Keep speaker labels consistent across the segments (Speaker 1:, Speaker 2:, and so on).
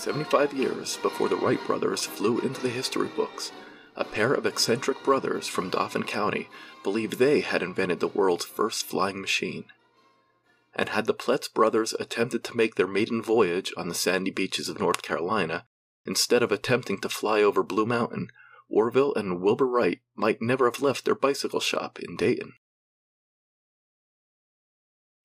Speaker 1: 75 years before the Wright brothers flew into the history books, a pair of eccentric brothers from Dauphin County believed they had invented the world's first flying machine. And had the Pletz brothers attempted to make their maiden voyage on the sandy beaches of North Carolina, instead of attempting to fly over Blue Mountain, Orville and Wilbur Wright might never have left their bicycle shop in Dayton.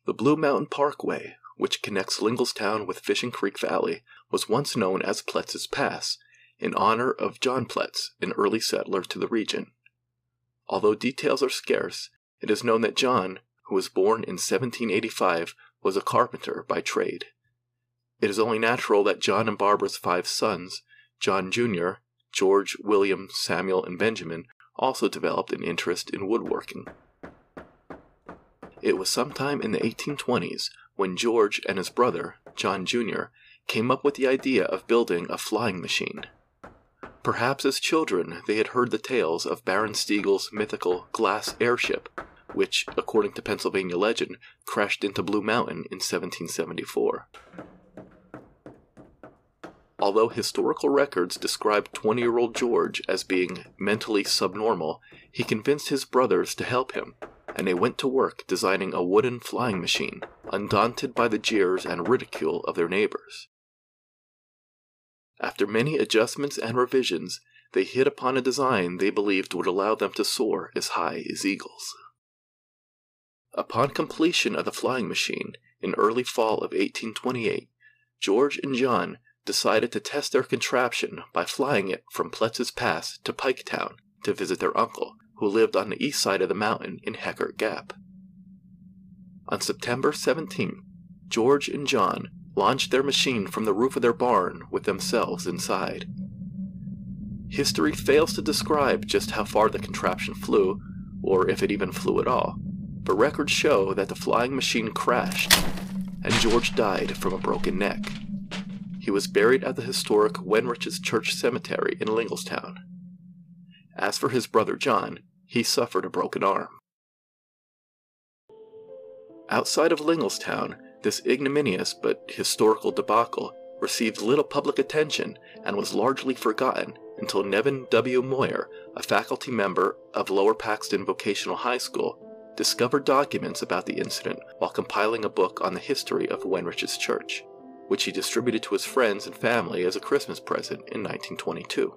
Speaker 1: The Blue Mountain Parkway, which connects Linglestown with Fishing Creek Valley, was once known as Pletz's Pass, in honor of John Pletz, an early settler to the region. Although details are scarce, it is known that John, who was born in 1785, was a carpenter by trade. It is only natural that John and Barbara's five sons, John Jr., George, William, Samuel, and Benjamin, also developed an interest in woodworking. It was sometime in the 1820s when George and his brother, John Jr., came up with the idea of building a flying machine. Perhaps as children they had heard the tales of Baron Stiegel's mythical glass airship, which, according to Pennsylvania legend, crashed into Blue Mountain in 1774. Although historical records describe 20 year old George as being mentally subnormal, he convinced his brothers to help him, and they went to work designing a wooden flying machine, undaunted by the jeers and ridicule of their neighbors. After many adjustments and revisions, they hit upon a design they believed would allow them to soar as high as eagles. Upon completion of the flying machine, in early fall of 1828, George and John decided to test their contraption by flying it from Pletz's Pass to Piketown to visit their uncle, who lived on the east side of the mountain in Heckert Gap. On September 17, George and John launched their machine from the roof of their barn with themselves inside. History fails to describe just how far the contraption flew, or if it even flew at all, but records show that the flying machine crashed, and George died from a broken neck. He was buried at the historic Wenrich's Church Cemetery in Linglestown. As for his brother John, he suffered a broken arm. Outside of Linglestown, this ignominious but historical debacle received little public attention and was largely forgotten until Nevin W. Moyer, a faculty member of Lower Paxton Vocational High School, discovered documents about the incident while compiling a book on the history of Wenrich's church, which he distributed to his friends and family as a Christmas present in 1922.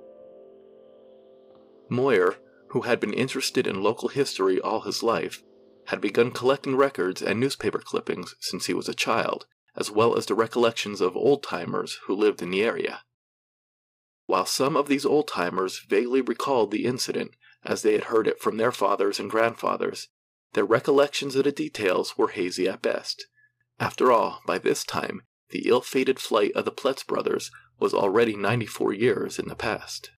Speaker 1: Moyer, who had been interested in local history all his life, had begun collecting records and newspaper clippings since he was a child, as well as the recollections of old timers who lived in the area. While some of these old timers vaguely recalled the incident as they had heard it from their fathers and grandfathers, their recollections of the details were hazy at best. After all, by this time, the ill fated flight of the Pletz brothers was already 94 years in the past.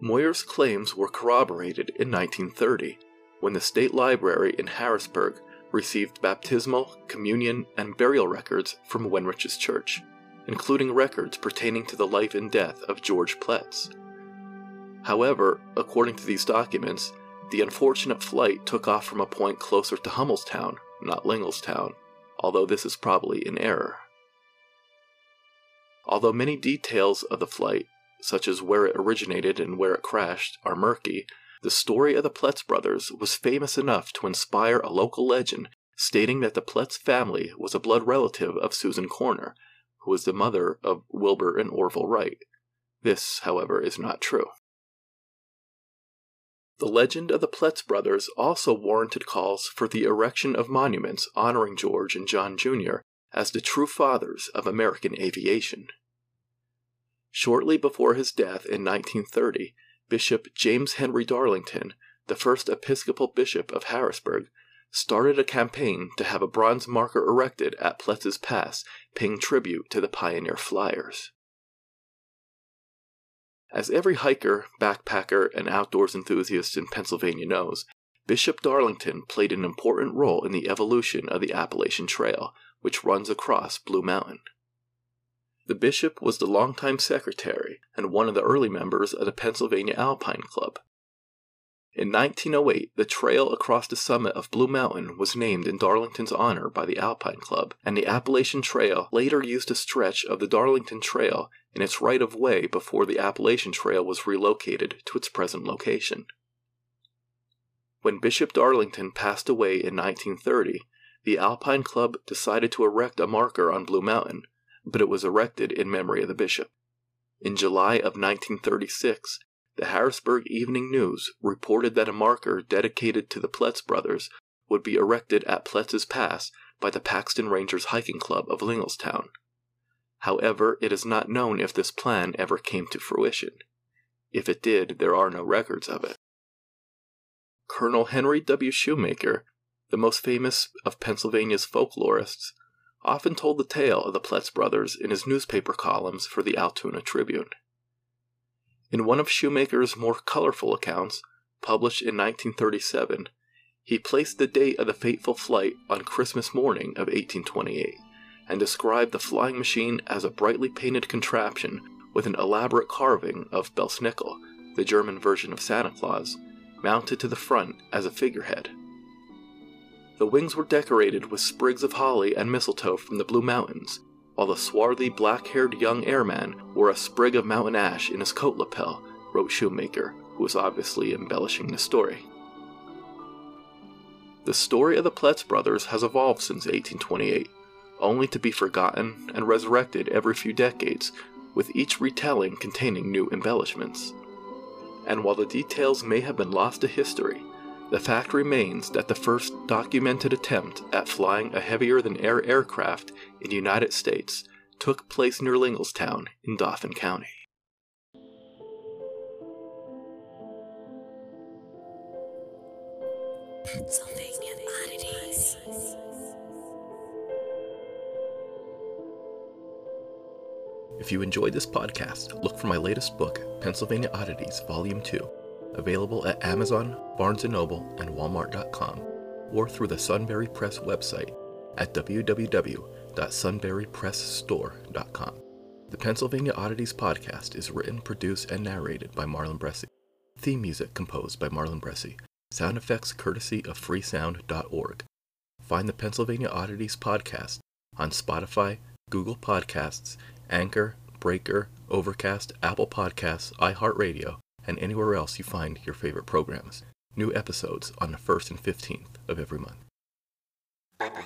Speaker 1: Moyer's claims were corroborated in 1930 when the State Library in Harrisburg received baptismal, communion, and burial records from Wenrich's church, including records pertaining to the life and death of George Pletz. However, according to these documents, the unfortunate flight took off from a point closer to Hummelstown, not Linglestown, although this is probably an error. Although many details of the flight, such as where it originated and where it crashed, are murky, the story of the Pletz brothers was famous enough to inspire a local legend stating that the Pletz family was a blood relative of Susan Koerner, who was the mother of Wilbur and Orville Wright. This, however, is not true. The legend of the Pletz brothers also warranted calls for the erection of monuments honoring George and John Jr. as the true fathers of American aviation. Shortly before his death in 1930, Bishop James Henry Darlington, the first Episcopal Bishop of Harrisburg, started a campaign to have a bronze marker erected at Pletz's Pass paying tribute to the pioneer flyers. As every hiker, backpacker, and outdoors enthusiast in Pennsylvania knows, Bishop Darlington played an important role in the evolution of the Appalachian Trail, which runs across Blue Mountain. The bishop was the longtime secretary and one of the early members of the Pennsylvania Alpine Club. In 1908, the trail across the summit of Blue Mountain was named in Darlington's honor by the Alpine Club, and the Appalachian Trail later used a stretch of the Darlington Trail in its right of way before the Appalachian Trail was relocated to its present location. When Bishop Darlington passed away in 1930, the Alpine Club decided to erect a marker on Blue Mountain, but it was erected in memory of the bishop. In July of 1936, the Harrisburg Evening News reported that a marker dedicated to the Pletz brothers would be erected at Pletz's Pass by the Paxton Rangers Hiking Club of Linglestown. However, it is not known if this plan ever came to fruition. If it did, there are no records of it. Colonel Henry W. Shoemaker, the most famous of Pennsylvania's folklorists, often told the tale of the Pletz brothers in his newspaper columns for the Altoona Tribune. In one of Shoemaker's more colorful accounts, published in 1937, he placed the date of the fateful flight on Christmas morning of 1828 and described the flying machine as a brightly painted contraption with an elaborate carving of Belsnickel, the German version of Santa Claus, mounted to the front as a figurehead. The wings were decorated with sprigs of holly and mistletoe from the Blue Mountains, while the swarthy, black haired young airman wore a sprig of mountain ash in his coat lapel, wrote Shoemaker, who was obviously embellishing the story. The story of the Pletz brothers has evolved since 1828, only to be forgotten and resurrected every few decades, with each retelling containing new embellishments. And while the details may have been lost to history, the fact remains that the first documented attempt at flying a heavier than air aircraft in the United States took place near Linglestown in Dauphin County. Pennsylvania oddities. If you enjoyed this podcast, look for my latest book, Pennsylvania Oddities, Volume 2, available at Amazon, Barnes & Noble, and Walmart.com, or through the Sunbury Press website at www.sunburypressstore.com. The Pennsylvania Oddities podcast is written, produced, and narrated by Marlin Bressi. Theme music composed by Marlin Bressi. Sound effects courtesy of freesound.org. Find the Pennsylvania Oddities podcast on Spotify, Google Podcasts, Anchor, Breaker, Overcast, Apple Podcasts, iHeartRadio, and anywhere else you find your favorite programs. New episodes on the 1st and 15th of every month. Bye bye.